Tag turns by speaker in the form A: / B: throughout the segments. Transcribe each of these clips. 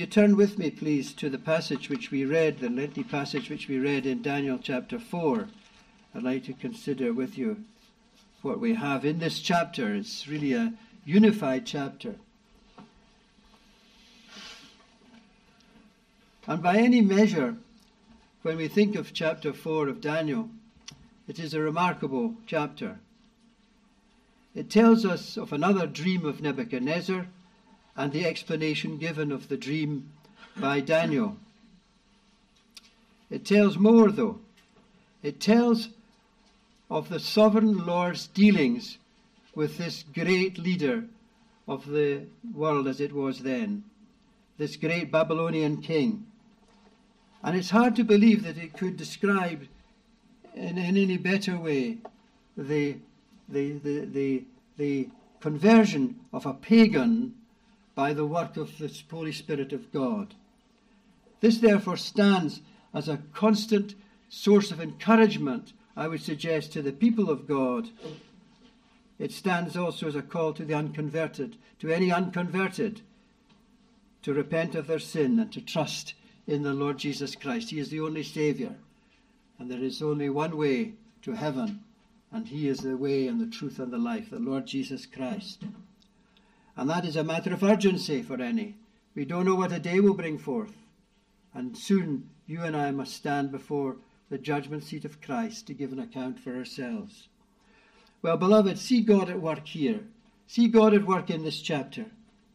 A: you turn with me, please, to the passage which we read, the lengthy passage which we read in Daniel chapter 4. I'd like to consider with you what we have in this chapter. It's really a unified chapter. And by any measure, when we think of chapter 4 of Daniel, it is a remarkable chapter. It tells us of another dream of Nebuchadnezzar and the explanation given of the dream by Daniel. It tells more, though. It tells of the sovereign Lord's dealings with this great leader of the world as it was then, this great Babylonian king. And it's hard to believe that it could describe in, in any better way the, the, the, the, the conversion of a pagan by the work of the Holy Spirit of God. This, therefore, stands as a constant source of encouragement, I would suggest, to the people of God. It stands also as a call to the unconverted, to any unconverted, to repent of their sin and to trust in the Lord Jesus Christ. He is the only Saviour, and there is only one way to heaven, and He is the way and the truth and the life, the Lord Jesus Christ. And that is a matter of urgency for any. We don't know what a day will bring forth, and soon you and I must stand before the judgment seat of Christ to give an account for ourselves. Well, beloved, see God at work here. See God at work in this chapter,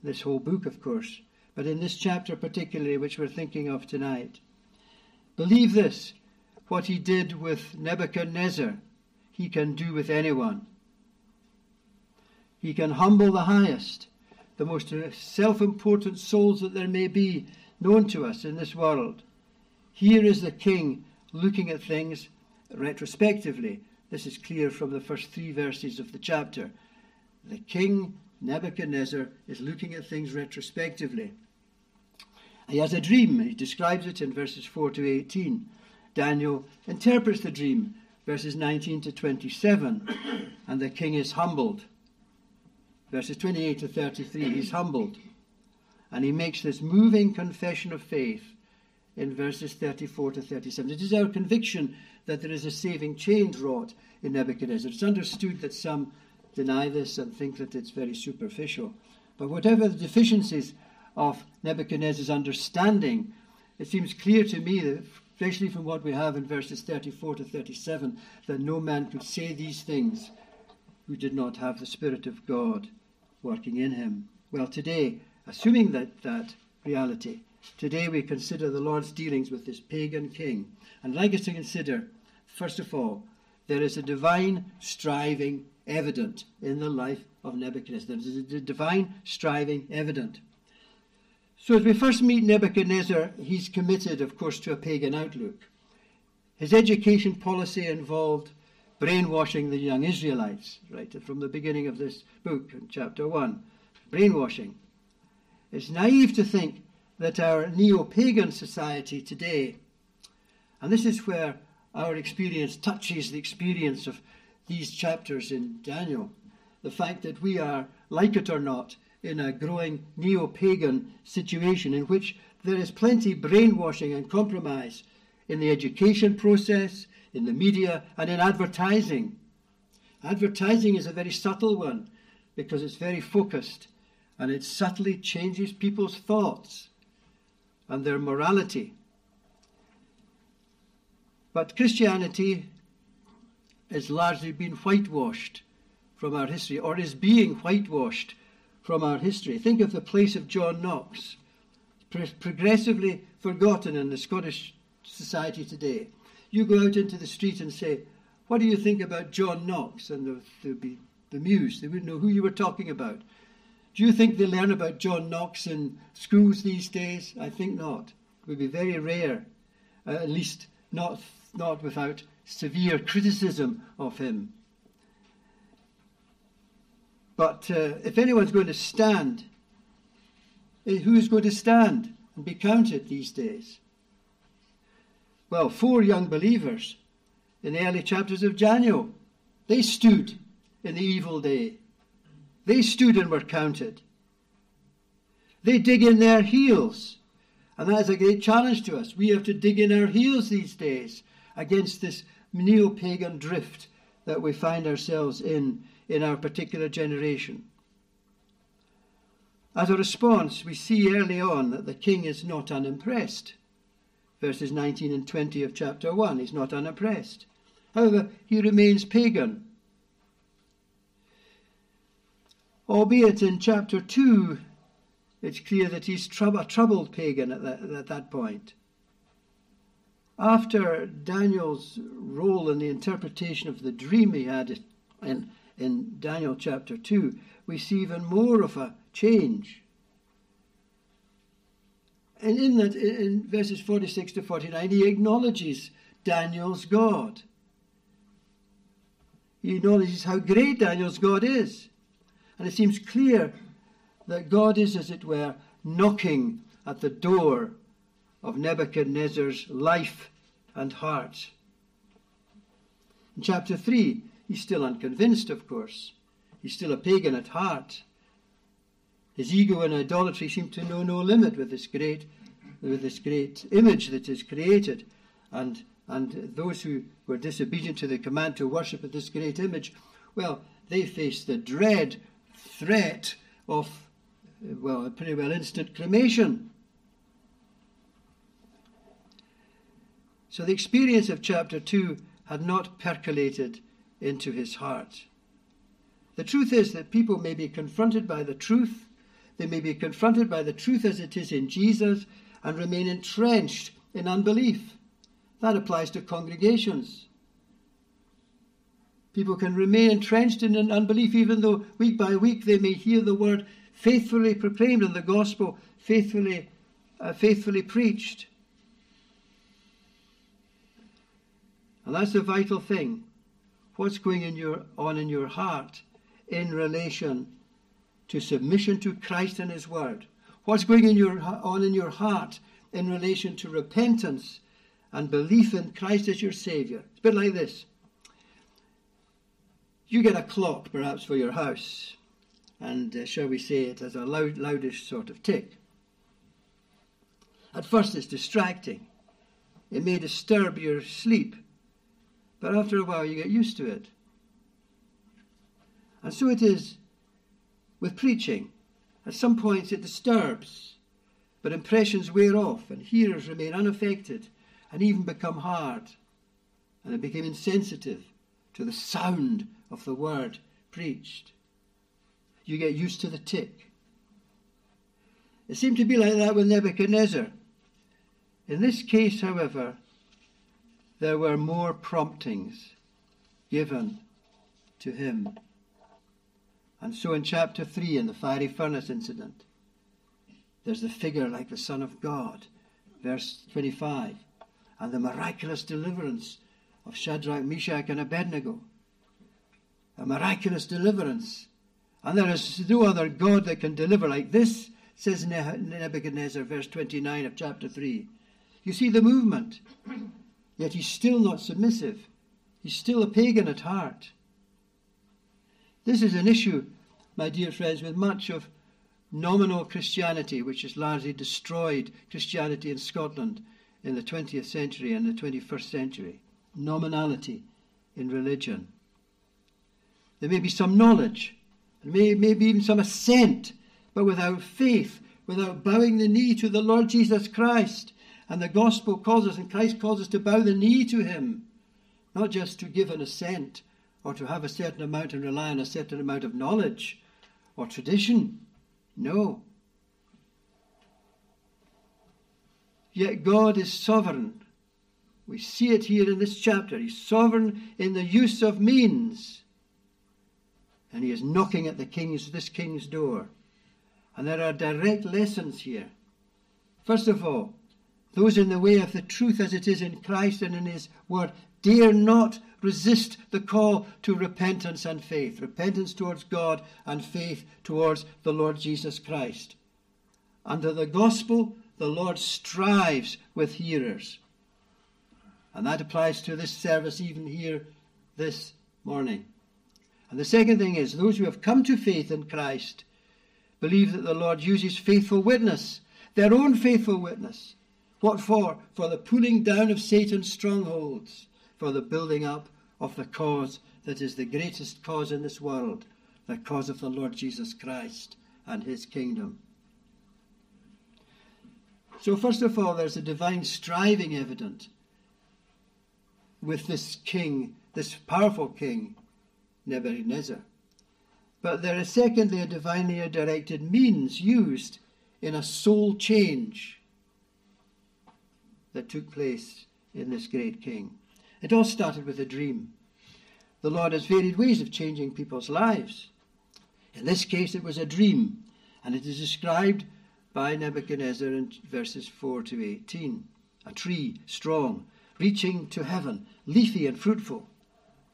A: this whole book, of course but in this chapter particularly, which we're thinking of tonight. Believe this what he did with Nebuchadnezzar, he can do with anyone. He can humble the highest, the most self important souls that there may be known to us in this world. Here is the king looking at things retrospectively. This is clear from the first three verses of the chapter. The king Nebuchadnezzar is looking at things retrospectively. He has a dream. He describes it in verses 4 to 18. Daniel interprets the dream, verses 19 to 27, and the king is humbled. Verses 28 to 33, he's humbled. And he makes this moving confession of faith in verses 34 to 37. It is our conviction that there is a saving change wrought in Nebuchadnezzar. It's understood that some deny this and think that it's very superficial. But whatever the deficiencies of Nebuchadnezzar's understanding, it seems clear to me that, especially from what we have in verses 34 to 37, that no man could say these things who did not have the Spirit of God working in him. Well, today, assuming that, that reality, today we consider the Lord's dealings with this pagan king. And I'd like us to consider, first of all, there is a divine striving evident in the life of Nebuchadnezzar. There is a divine striving evident. So, as we first meet Nebuchadnezzar, he's committed, of course, to a pagan outlook. His education policy involved brainwashing the young Israelites, right, from the beginning of this book, in chapter 1. Brainwashing. It's naive to think that our neo pagan society today, and this is where our experience touches the experience of these chapters in Daniel, the fact that we are, like it or not, in a growing neo pagan situation in which there is plenty brainwashing and compromise in the education process, in the media, and in advertising. Advertising is a very subtle one because it's very focused and it subtly changes people's thoughts and their morality. But Christianity has largely been whitewashed from our history, or is being whitewashed from our history. Think of the place of John Knox, progressively forgotten in the Scottish society today. You go out into the street and say, What do you think about John Knox? And they'd be bemused. They wouldn't know who you were talking about. Do you think they learn about John Knox in schools these days? I think not. It would be very rare, uh, at least not, not without severe criticism of him. But uh, if anyone's going to stand, eh, who's going to stand and be counted these days? Well, four young believers in the early chapters of Daniel, they stood in the evil day. They stood and were counted. They dig in their heels And that is a great challenge to us. We have to dig in our heels these days against this neo pagan drift that we find ourselves in in our particular generation. As a response, we see early on that the king is not unimpressed. Verses 19 and 20 of chapter 1, he's not unoppressed. However, he remains pagan. Albeit in chapter 2, it's clear that he's a troubled pagan at that, at that point. After Daniel's role in the interpretation of the dream he had in, in Daniel chapter 2, we see even more of a change. And in that, in verses 46 to 49, he acknowledges Daniel's God. He acknowledges how great Daniel's God is. And it seems clear that God is, as it were, knocking at the door of Nebuchadnezzar's life and heart. In chapter 3, he's still unconvinced, of course. He's still a pagan at heart. His ego and idolatry seem to know no limit with this great, with this great image that is created. And, and those who were disobedient to the command to worship at this great image, well, they face the dread threat of, well, pretty well instant cremation. So the experience of chapter 2 had not percolated into his heart. The truth is that people may be confronted by the truth they may be confronted by the truth as it is in Jesus and remain entrenched in unbelief. That applies to congregations. People can remain entrenched in an unbelief even though week by week they may hear the word faithfully proclaimed and the gospel faithfully, uh, faithfully preached. And that's the vital thing. What's going in your, on in your heart in relation to submission to Christ and His Word? What's going in your, on in your heart in relation to repentance and belief in Christ as your Saviour? It's a bit like this. You get a clock, perhaps, for your house, and uh, shall we say it as a loud, loudish sort of tick. At first, it's distracting. It may disturb your sleep, but after a while, you get used to it. And so it is with preaching. At some points it disturbs, but impressions wear off and hearers remain unaffected and even become hard. And they become insensitive to the sound of the word preached. You get used to the tick. It seemed to be like that with Nebuchadnezzar. In this case, however, there were more promptings given to him. And so in chapter 3, in the fiery furnace incident, there's the figure like the Son of God, verse 25, and the miraculous deliverance of Shadrach, Meshach, and Abednego. A miraculous deliverance. And there is no other God that can deliver like this, says Nebuchadnezzar, verse 29 of chapter 3. You see the movement. Yet he's still not submissive. He's still a pagan at heart. This is an issue my dear friends, with much of nominal Christianity, which has largely destroyed Christianity in Scotland in the 20th century and the 21st century. Nominality in religion. There may be some knowledge, and may, maybe even some assent, but without faith, without bowing the knee to the Lord Jesus Christ. And the gospel calls us, and Christ calls us to bow the knee to him, not just to give an assent or to have a certain amount and rely on a certain amount of knowledge or tradition. No. Yet God is sovereign. We see it here in this chapter. He's sovereign in the use of means. And he is knocking at the king's this king's door. And there are direct lessons here. First of all, those in the way of the truth as it is in Christ and in his word dare not resist the call to repentance and faith. Repentance towards God and faith towards the Lord Jesus Christ. Under the gospel, the Lord strives with hearers. And that applies to this service even here this morning. And the second thing is those who have come to faith in Christ believe that the Lord uses faithful witness. their own faithful witness. What for? For the pulling down of Satan's strongholds, for the building up of the cause that is the greatest cause in this world, the cause of the Lord Jesus Christ and his kingdom. So, first of all, there's a divine striving evident with this king, this powerful king, Nebuchadnezzar. But there is secondly a divinely directed means used in a soul change that took place in this great king. It all started with a dream. The Lord has varied ways of changing people's lives. In this case, it was a dream, and it is described by Nebuchadnezzar in verses 4 to 18. A tree, strong, reaching to heaven, leafy and fruitful.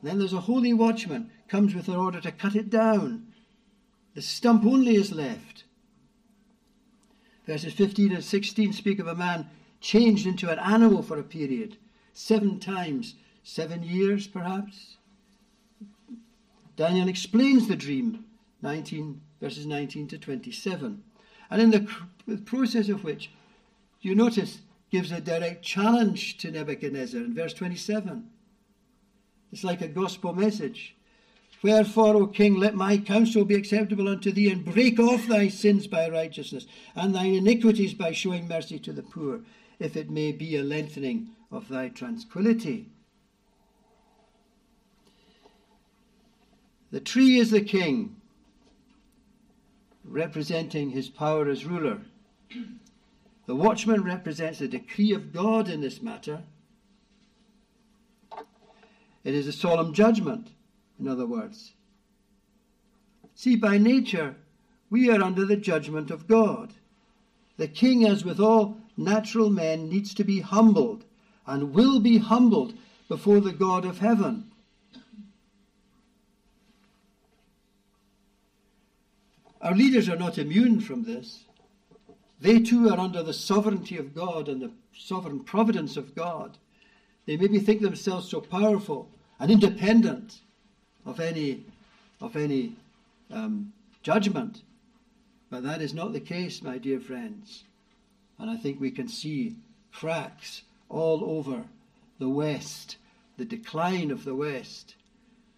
A: Then there's a holy watchman, comes with an order to cut it down. The stump only is left. Verses 15 and 16 speak of a man changed into an animal for a period, seven times, seven years perhaps. Daniel explains the dream, 19, verses 19 to 27. And in the process of which, you notice, gives a direct challenge to Nebuchadnezzar in verse 27. It's like a gospel message. Wherefore, O king, let my counsel be acceptable unto thee, and break off thy sins by righteousness, and thine iniquities by showing mercy to the poor, if it may be a lengthening of thy tranquility. The tree is the king, representing his power as ruler. The watchman represents the decree of God in this matter. It is a solemn judgment, in other words. See, by nature, we are under the judgment of God. The king, as with all natural men, needs to be humbled and will be humbled before the God of heaven. Our leaders are not immune from this. They too are under the sovereignty of God and the sovereign providence of God. They maybe think themselves so powerful and independent of any, of any um, judgment. But that is not the case, my dear friends. And I think we can see cracks all over the West, the decline of the West.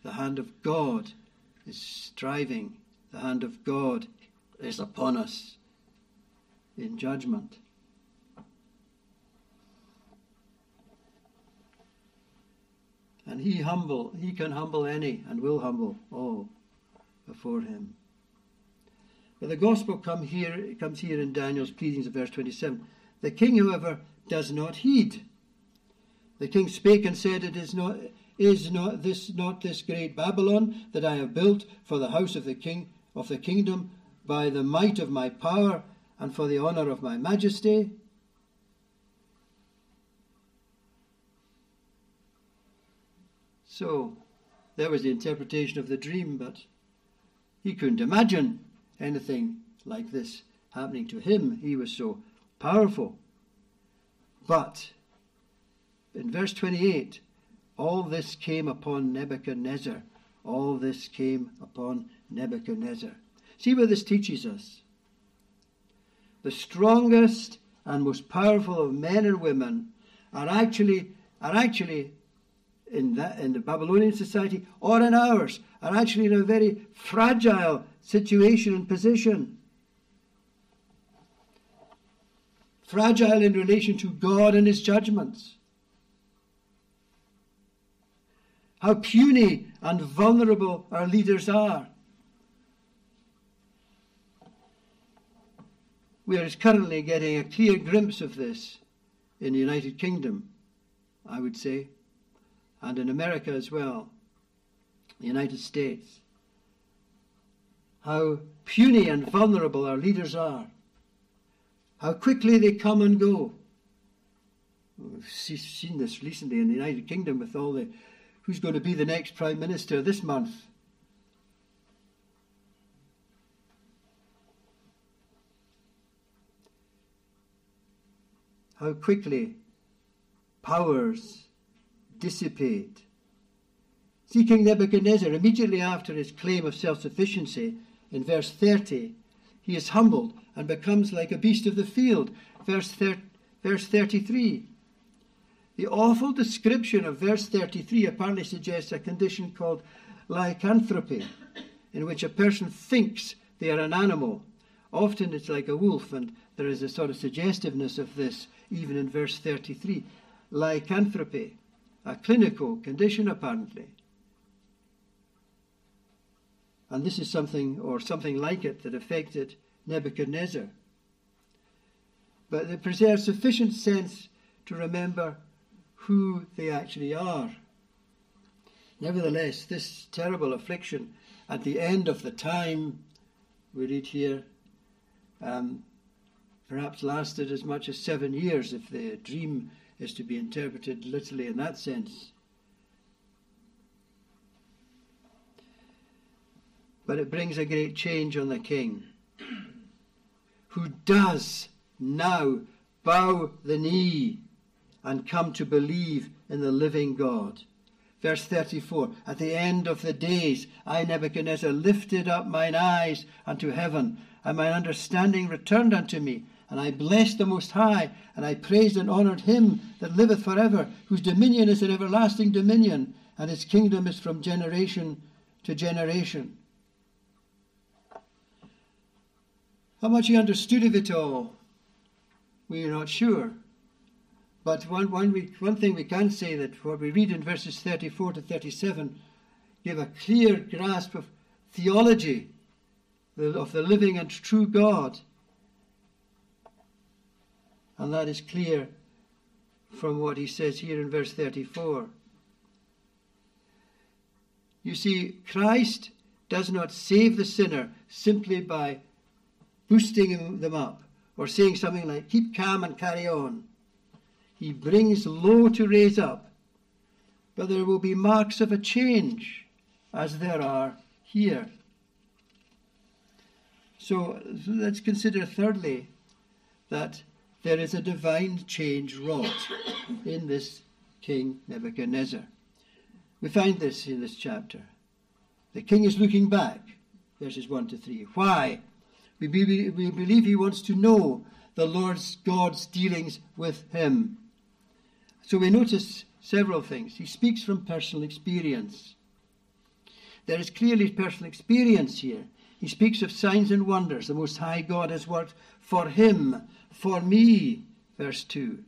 A: The hand of God is striving, the hand of God is upon us in judgment. And he humble, he can humble any and will humble all before him. But the gospel come here, comes here in Daniel's pleadings of verse 27. The king, however, does not heed. The king spake and said, It is not is not this not this great Babylon that I have built for the house of the king of the kingdom by the might of my power and for the honour of my majesty? So, there was the interpretation of the dream, but he couldn't imagine anything like this happening to him. He was so powerful. But in verse 28, all this came upon Nebuchadnezzar. All this came upon Nebuchadnezzar. See what this teaches us the strongest and most powerful of men and women are actually are actually in that in the Babylonian society or in ours are actually in a very fragile situation and position. Fragile in relation to God and his judgments. How puny and vulnerable our leaders are. We are currently getting a clear glimpse of this in the United Kingdom, I would say, and in America as well, the United States. How puny and vulnerable our leaders are, how quickly they come and go. We've seen this recently in the United Kingdom with all the who's going to be the next Prime Minister this month. how quickly powers dissipate. See, King Nebuchadnezzar, immediately after his claim of self sufficiency, in verse 30, he is humbled and becomes like a beast of the field. Verse, thir- verse 33. The awful description of verse 33 apparently suggests a condition called lycanthropy, in which a person thinks they are an animal. Often it's like a wolf, and there is a sort of suggestiveness of this even in verse 33. Lycanthropy, a clinical condition apparently. And this is something, or something like it, that affected Nebuchadnezzar. But they preserve sufficient sense to remember who they actually are. Nevertheless, this terrible affliction at the end of the time, we read here, um, perhaps lasted as much as seven years if the dream is to be interpreted literally in that sense. But it brings a great change on the king, who does now bow the knee and come to believe in the living God. Verse 34 At the end of the days, I, Nebuchadnezzar, lifted up mine eyes unto heaven, and mine understanding returned unto me. And I blessed the Most High, and I praised and honoured him that liveth for ever, whose dominion is an everlasting dominion, and his kingdom is from generation to generation. How much he understood of it all, we are not sure. But one, one, we, one thing we can say that what we read in verses 34 to 37 give a clear grasp of theology of the living and true God. And that is clear from what he says here in verse 34. You see, Christ does not save the sinner simply by boosting them up or saying something like, keep calm and carry on. He brings low to raise up. But there will be marks of a change, as there are here. So let's consider, thirdly, that there is a divine change wrought in this King Nebuchadnezzar. We find this in this chapter. The king is looking back, verses 1 to 3. Why? We, be, we believe he wants to know the Lord's God's dealings with him. So we notice several things. He speaks from personal experience. There is clearly personal experience here. He speaks of signs and wonders the Most High God has worked for him, for me, verse 2.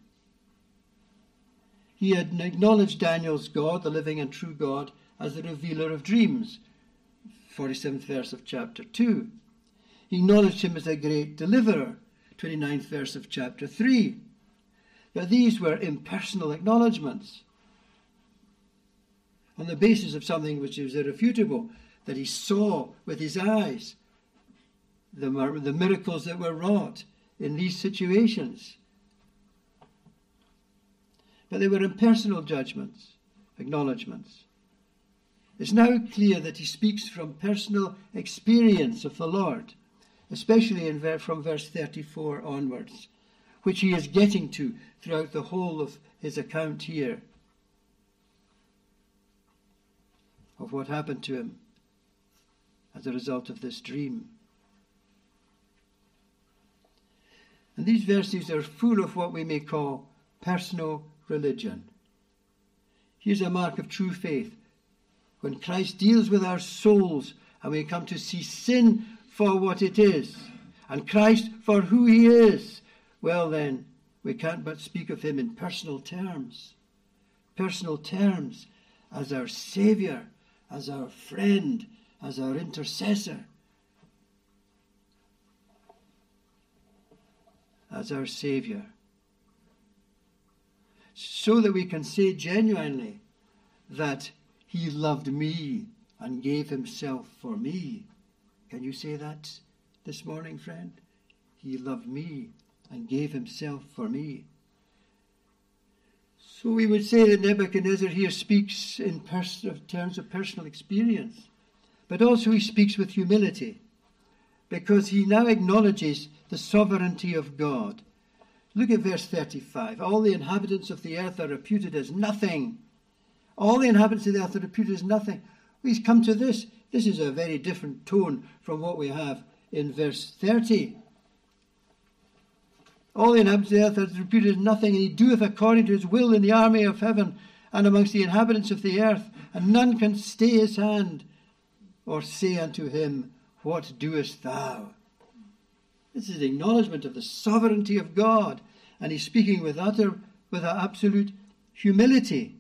A: He had acknowledged Daniel's God, the living and true God, as the revealer of dreams, 47th verse of chapter 2. Acknowledged him as a great deliverer, 29th verse of chapter 3. But these were impersonal acknowledgments on the basis of something which is irrefutable, that he saw with his eyes the, the miracles that were wrought in these situations. But they were impersonal judgments, acknowledgments. It's now clear that he speaks from personal experience of the Lord, especially in, from verse 34 onwards which he is getting to throughout the whole of his account here of what happened to him as a result of this dream. And these verses are full of what we may call personal religion. Here's a mark of true faith. When Christ deals with our souls and we come to see sin for what it is, and Christ for who he is, well, then, we can't but speak of him in personal terms. Personal terms as our Saviour, as our friend, as our intercessor, as our Saviour. So that we can say genuinely that He loved me and gave Himself for me. Can you say that this morning, friend? He loved me and gave himself for me. So we would say that Nebuchadnezzar here speaks in terms of personal experience, but also he speaks with humility because he now acknowledges the sovereignty of God. Look at verse 35. All the inhabitants of the earth are reputed as nothing. All the inhabitants of the earth are reputed as nothing. He's come to this. This is a very different tone from what we have in verse 30. All the inhabitants of the earth hath reputed nothing, and he doeth according to his will in the army of heaven and amongst the inhabitants of the earth, and none can stay his hand or say unto him, What doest thou? This is acknowledgement of the sovereignty of God, and he's speaking with utter, with absolute humility.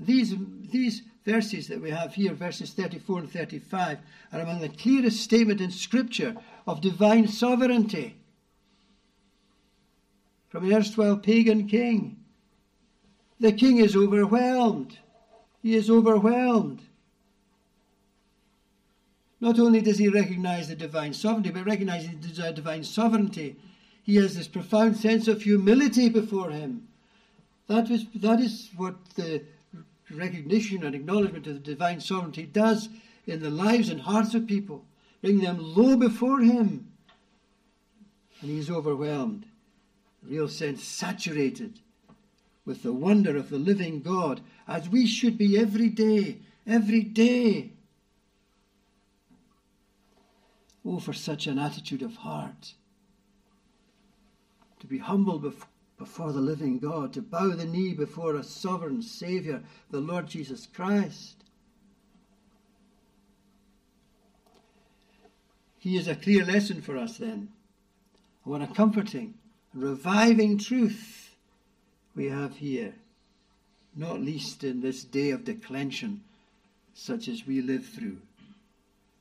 A: These, these verses that we have here, verses 34 and 35, are among the clearest statement in Scripture of divine sovereignty from an erstwhile pagan king. The king is overwhelmed. He is overwhelmed. Not only does he recognize the divine sovereignty, but recognizing the divine sovereignty, he has this profound sense of humility before him. That is, that is what the recognition and acknowledgement of the divine sovereignty does in the lives and hearts of people, bring them low before him. And he is overwhelmed real sense saturated with the wonder of the living God, as we should be every day, every day. Oh, for such an attitude of heart. To be humble before the living God, to bow the knee before a sovereign Saviour, the Lord Jesus Christ. He is a clear lesson for us then. What a comforting reviving truth we have here, not least in this day of declension such as we live through,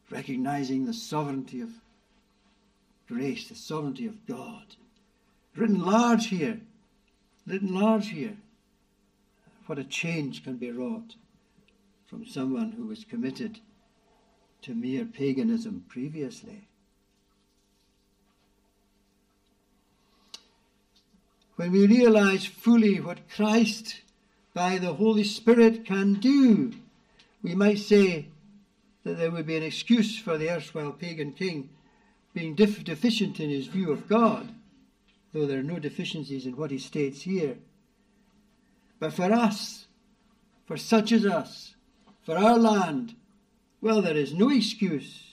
A: recognizing the sovereignty of grace, the sovereignty of God. Written large here, written large here. What a change can be wrought from someone who was committed to mere paganism previously. when we realize fully what Christ by the Holy Spirit can do, we might say that there would be an excuse for the erstwhile pagan king being def- deficient in his view of God, though there are no deficiencies in what he states here. But for us, for such as us, for our land, well, there is no excuse.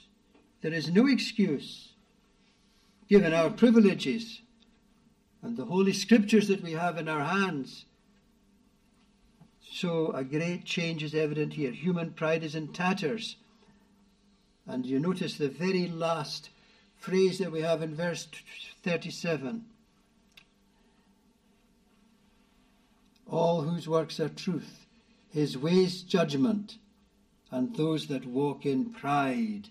A: There is no excuse, given our privileges and the Holy Scriptures that we have in our hands. So a great change is evident here. Human pride is in tatters. And you notice the very last phrase that we have in verse 37 All whose works are truth, his ways judgment, and those that walk in pride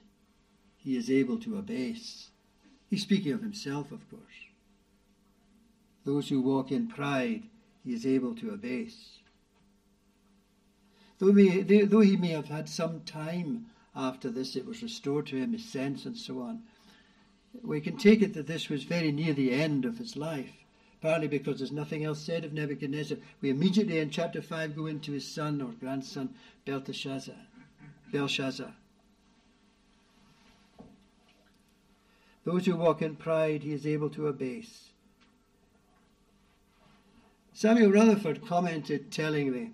A: he is able to abase. He's speaking of himself, of course. Those who walk in pride, he is able to abase. Though, though he may have had some time after this, it was restored to him, his sense and so on. We can take it that this was very near the end of his life, partly because there's nothing else said of Nebuchadnezzar. We immediately in chapter 5 go into his son or grandson, Belteshazzar. Belshazzar. Those who walk in pride, he is able to abase. Samuel Rutherford commented tellingly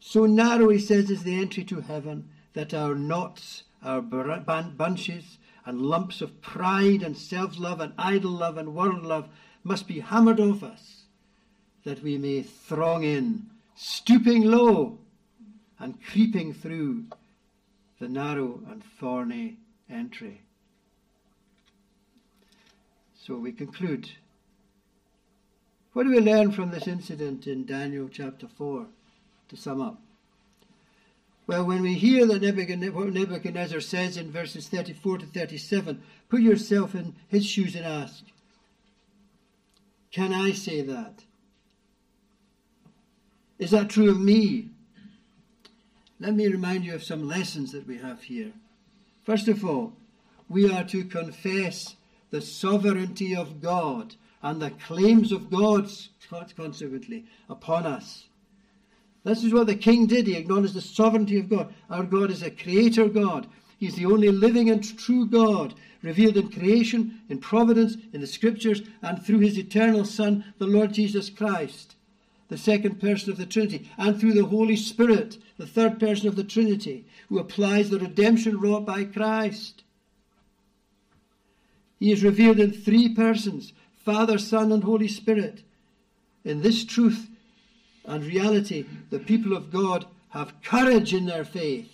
A: So narrow, he says, is the entry to heaven that our knots, our bunches, and lumps of pride and self love and idol love and world love must be hammered off us, that we may throng in, stooping low and creeping through the narrow and thorny entry. So we conclude what do we learn from this incident in Daniel chapter 4, to sum up? Well, when we hear that what Nebuchadnezzar says in verses 34 to 37, put yourself in his shoes and ask, Can I say that? Is that true of me? Let me remind you of some lessons that we have here. First of all, we are to confess the sovereignty of God and the claims of God, consequently, upon us. This is what the king did. He acknowledged the sovereignty of God. Our God is a creator God. He's the only living and true God, revealed in creation, in providence, in the scriptures, and through his eternal Son, the Lord Jesus Christ, the second person of the Trinity, and through the Holy Spirit, the third person of the Trinity, who applies the redemption wrought by Christ. He is revealed in three persons Father, Son, and Holy Spirit. In this truth and reality, the people of God have courage in their faith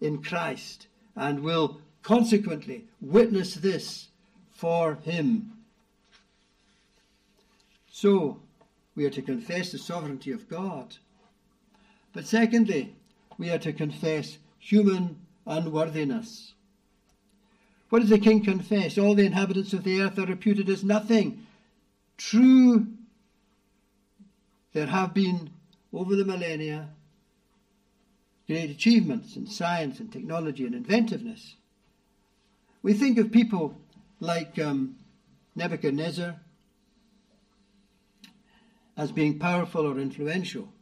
A: in Christ and will consequently witness this for Him. So, we are to confess the sovereignty of God. But secondly, we are to confess human unworthiness. What does the king confess? All the inhabitants of the earth are reputed as nothing. True, there have been, over the millennia, great achievements in science and technology and inventiveness. We think of people like um, Nebuchadnezzar as being powerful or influential,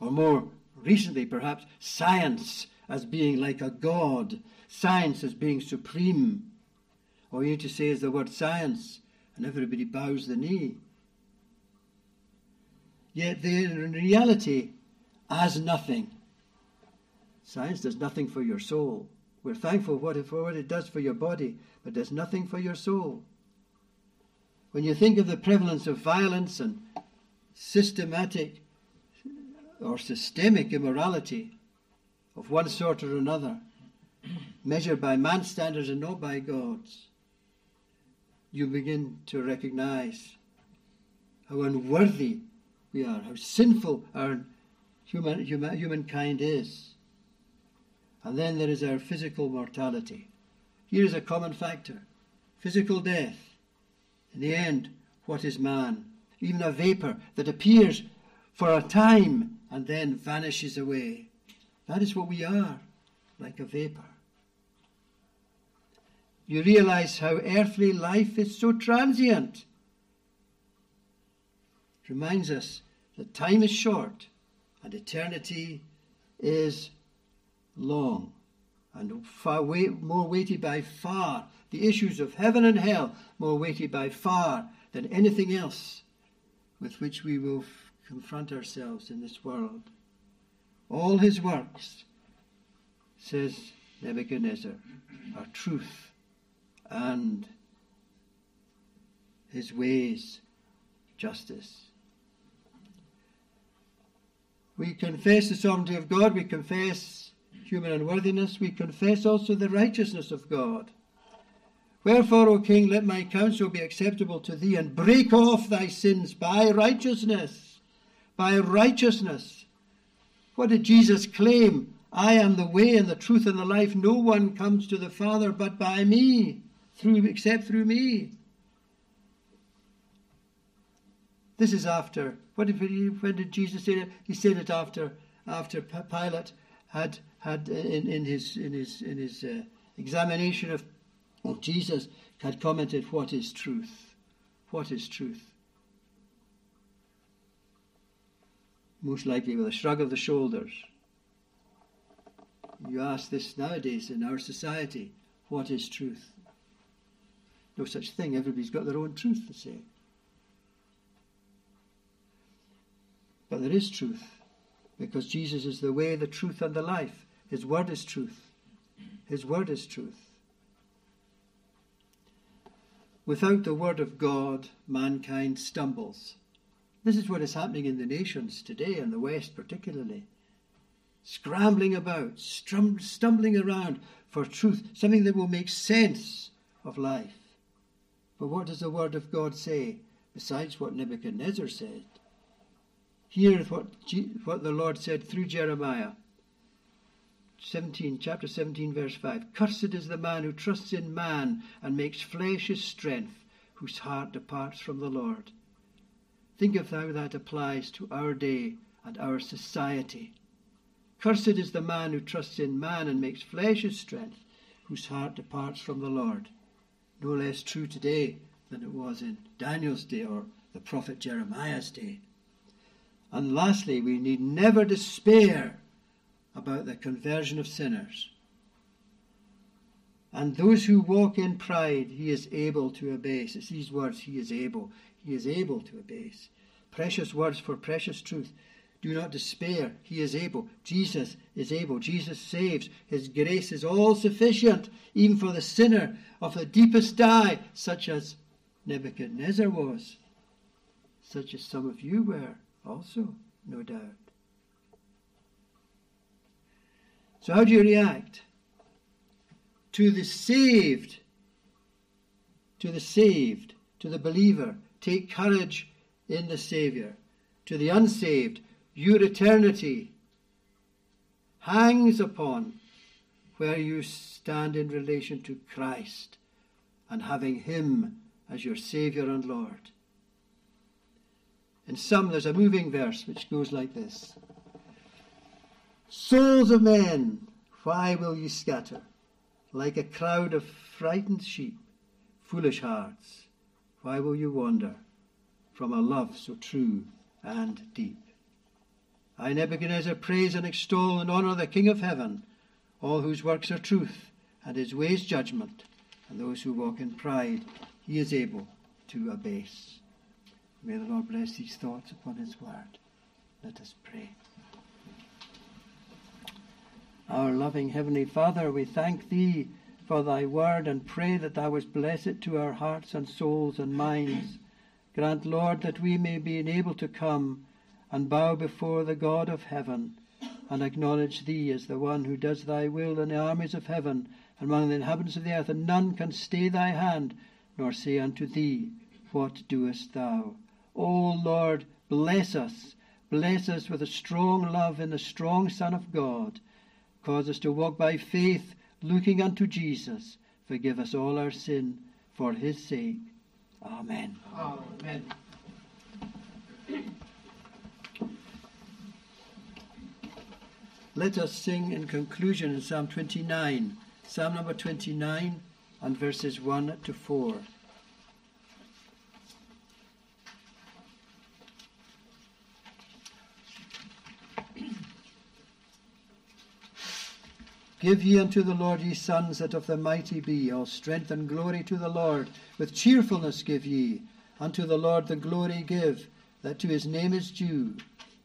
A: or more recently, perhaps, science as being like a god, science as being supreme. All you need to say is the word science, and everybody bows the knee. Yet they in reality as nothing. Science does nothing for your soul. We're thankful for what it does for your body, but does nothing for your soul. When you think of the prevalence of violence and systematic or systemic immorality of one sort or another, measured by man's standards and not by God's, you begin to recognize how unworthy we are, how sinful our human, human, humankind is. And then there is our physical mortality. Here is a common factor physical death. In the end, what is man? Even a vapour that appears for a time and then vanishes away. That is what we are, like a vapour. You realize how earthly life is so transient. It reminds us that time is short and eternity is long and far way, more weighty by far, the issues of heaven and hell more weighty by far than anything else with which we will f- confront ourselves in this world. All his works, says Nebuchadnezzar, are truth and his ways justice. We confess the sovereignty of God, we confess human unworthiness, we confess also the righteousness of God. Wherefore, O King, let my counsel be acceptable to thee, and break off thy sins by righteousness. By righteousness. What did Jesus claim? I am the way and the truth and the life. No one comes to the Father but by me, through except through me. This is after. What did when did Jesus say it? He said it after after Pilate had had in, in his in his in his uh, examination of, of Jesus had commented, "What is truth? What is truth?" Most likely with a shrug of the shoulders. You ask this nowadays in our society, what is truth? No such thing. Everybody's got their own truth to say. But there is truth because Jesus is the way, the truth, and the life. His word is truth. His word is truth. Without the word of God, mankind stumbles. This is what is happening in the nations today, in the West particularly. Scrambling about, stumbling around for truth, something that will make sense of life. But what does the word of God say, besides what Nebuchadnezzar said? Hear what, what the Lord said through Jeremiah. 17, chapter 17, verse 5. Cursed is the man who trusts in man and makes flesh his strength, whose heart departs from the Lord. Think of how that applies to our day and our society. Cursed is the man who trusts in man and makes flesh his strength, whose heart departs from the Lord. No less true today than it was in Daniel's day or the prophet Jeremiah's day. And lastly, we need never despair about the conversion of sinners. And those who walk in pride, he is able to abase. It's these words, he is able. He is able to abase. Precious words for precious truth. Do not despair. He is able. Jesus is able. Jesus saves. His grace is all sufficient, even for the sinner of the deepest dye, such as Nebuchadnezzar was, such as some of you were also, no doubt. So, how do you react? To the saved, to the saved, to the believer, take courage in the Saviour. To the unsaved, your eternity hangs upon where you stand in relation to Christ and having Him as your Saviour and Lord. In some, there's a moving verse which goes like this Souls of men, why will ye scatter? Like a crowd of frightened sheep, foolish hearts, why will you wander from a love so true and deep? I, Nebuchadnezzar, praise and extol and honour the King of heaven, all whose works are truth, and his ways judgment, and those who walk in pride he is able to abase. May the Lord bless these thoughts upon his word. Let us pray. Our loving Heavenly Father, we thank Thee for Thy word and pray that Thou wouldst bless it to our hearts and souls and minds. Grant, Lord, that we may be enabled to come and bow before the God of heaven, and acknowledge thee as the one who does thy will in the armies of heaven and among the inhabitants of the earth, and none can stay thy hand, nor say unto thee, What doest thou? O Lord, bless us, bless us with a strong love in the strong Son of God. Cause us to walk by faith, looking unto Jesus. Forgive us all our sin for his sake. Amen. Amen. Let us sing in conclusion in Psalm 29, Psalm number 29 and verses 1 to 4. Give ye unto the Lord, ye sons that of the mighty be, all strength and glory to the Lord. With cheerfulness give ye. Unto the Lord the glory give, that to his name is due,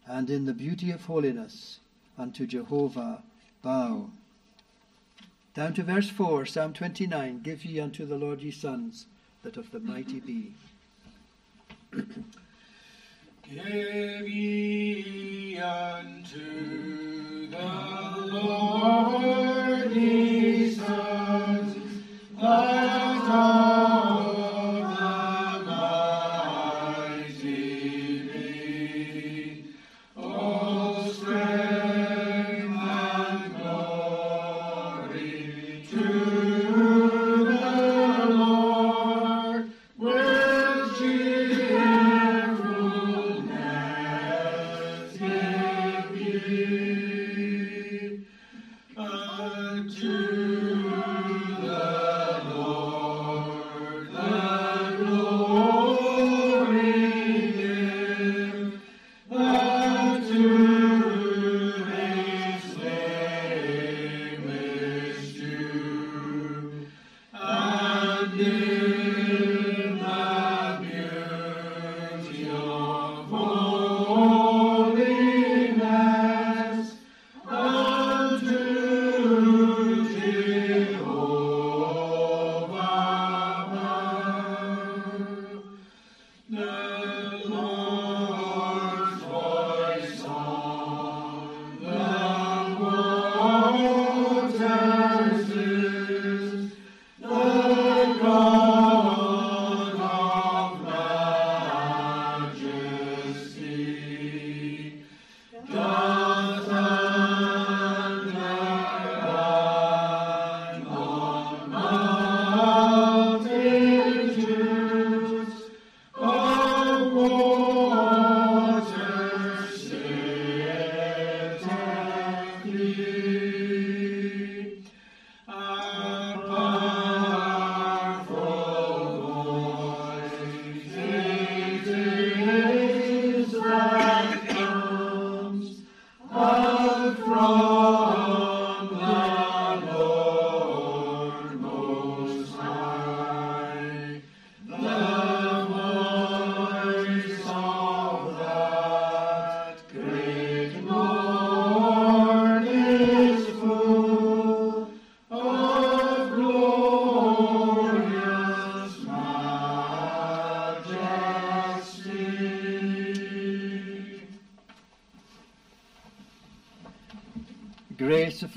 A: and in the beauty of holiness unto Jehovah bow. Down to verse 4, Psalm 29 Give ye unto the Lord ye sons that of the mighty be.
B: Give ye unto Lord that of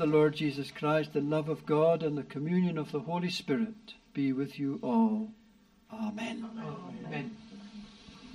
B: the Lord
A: Jesus Christ, the love of God, and the communion of the Holy Spirit be with you all.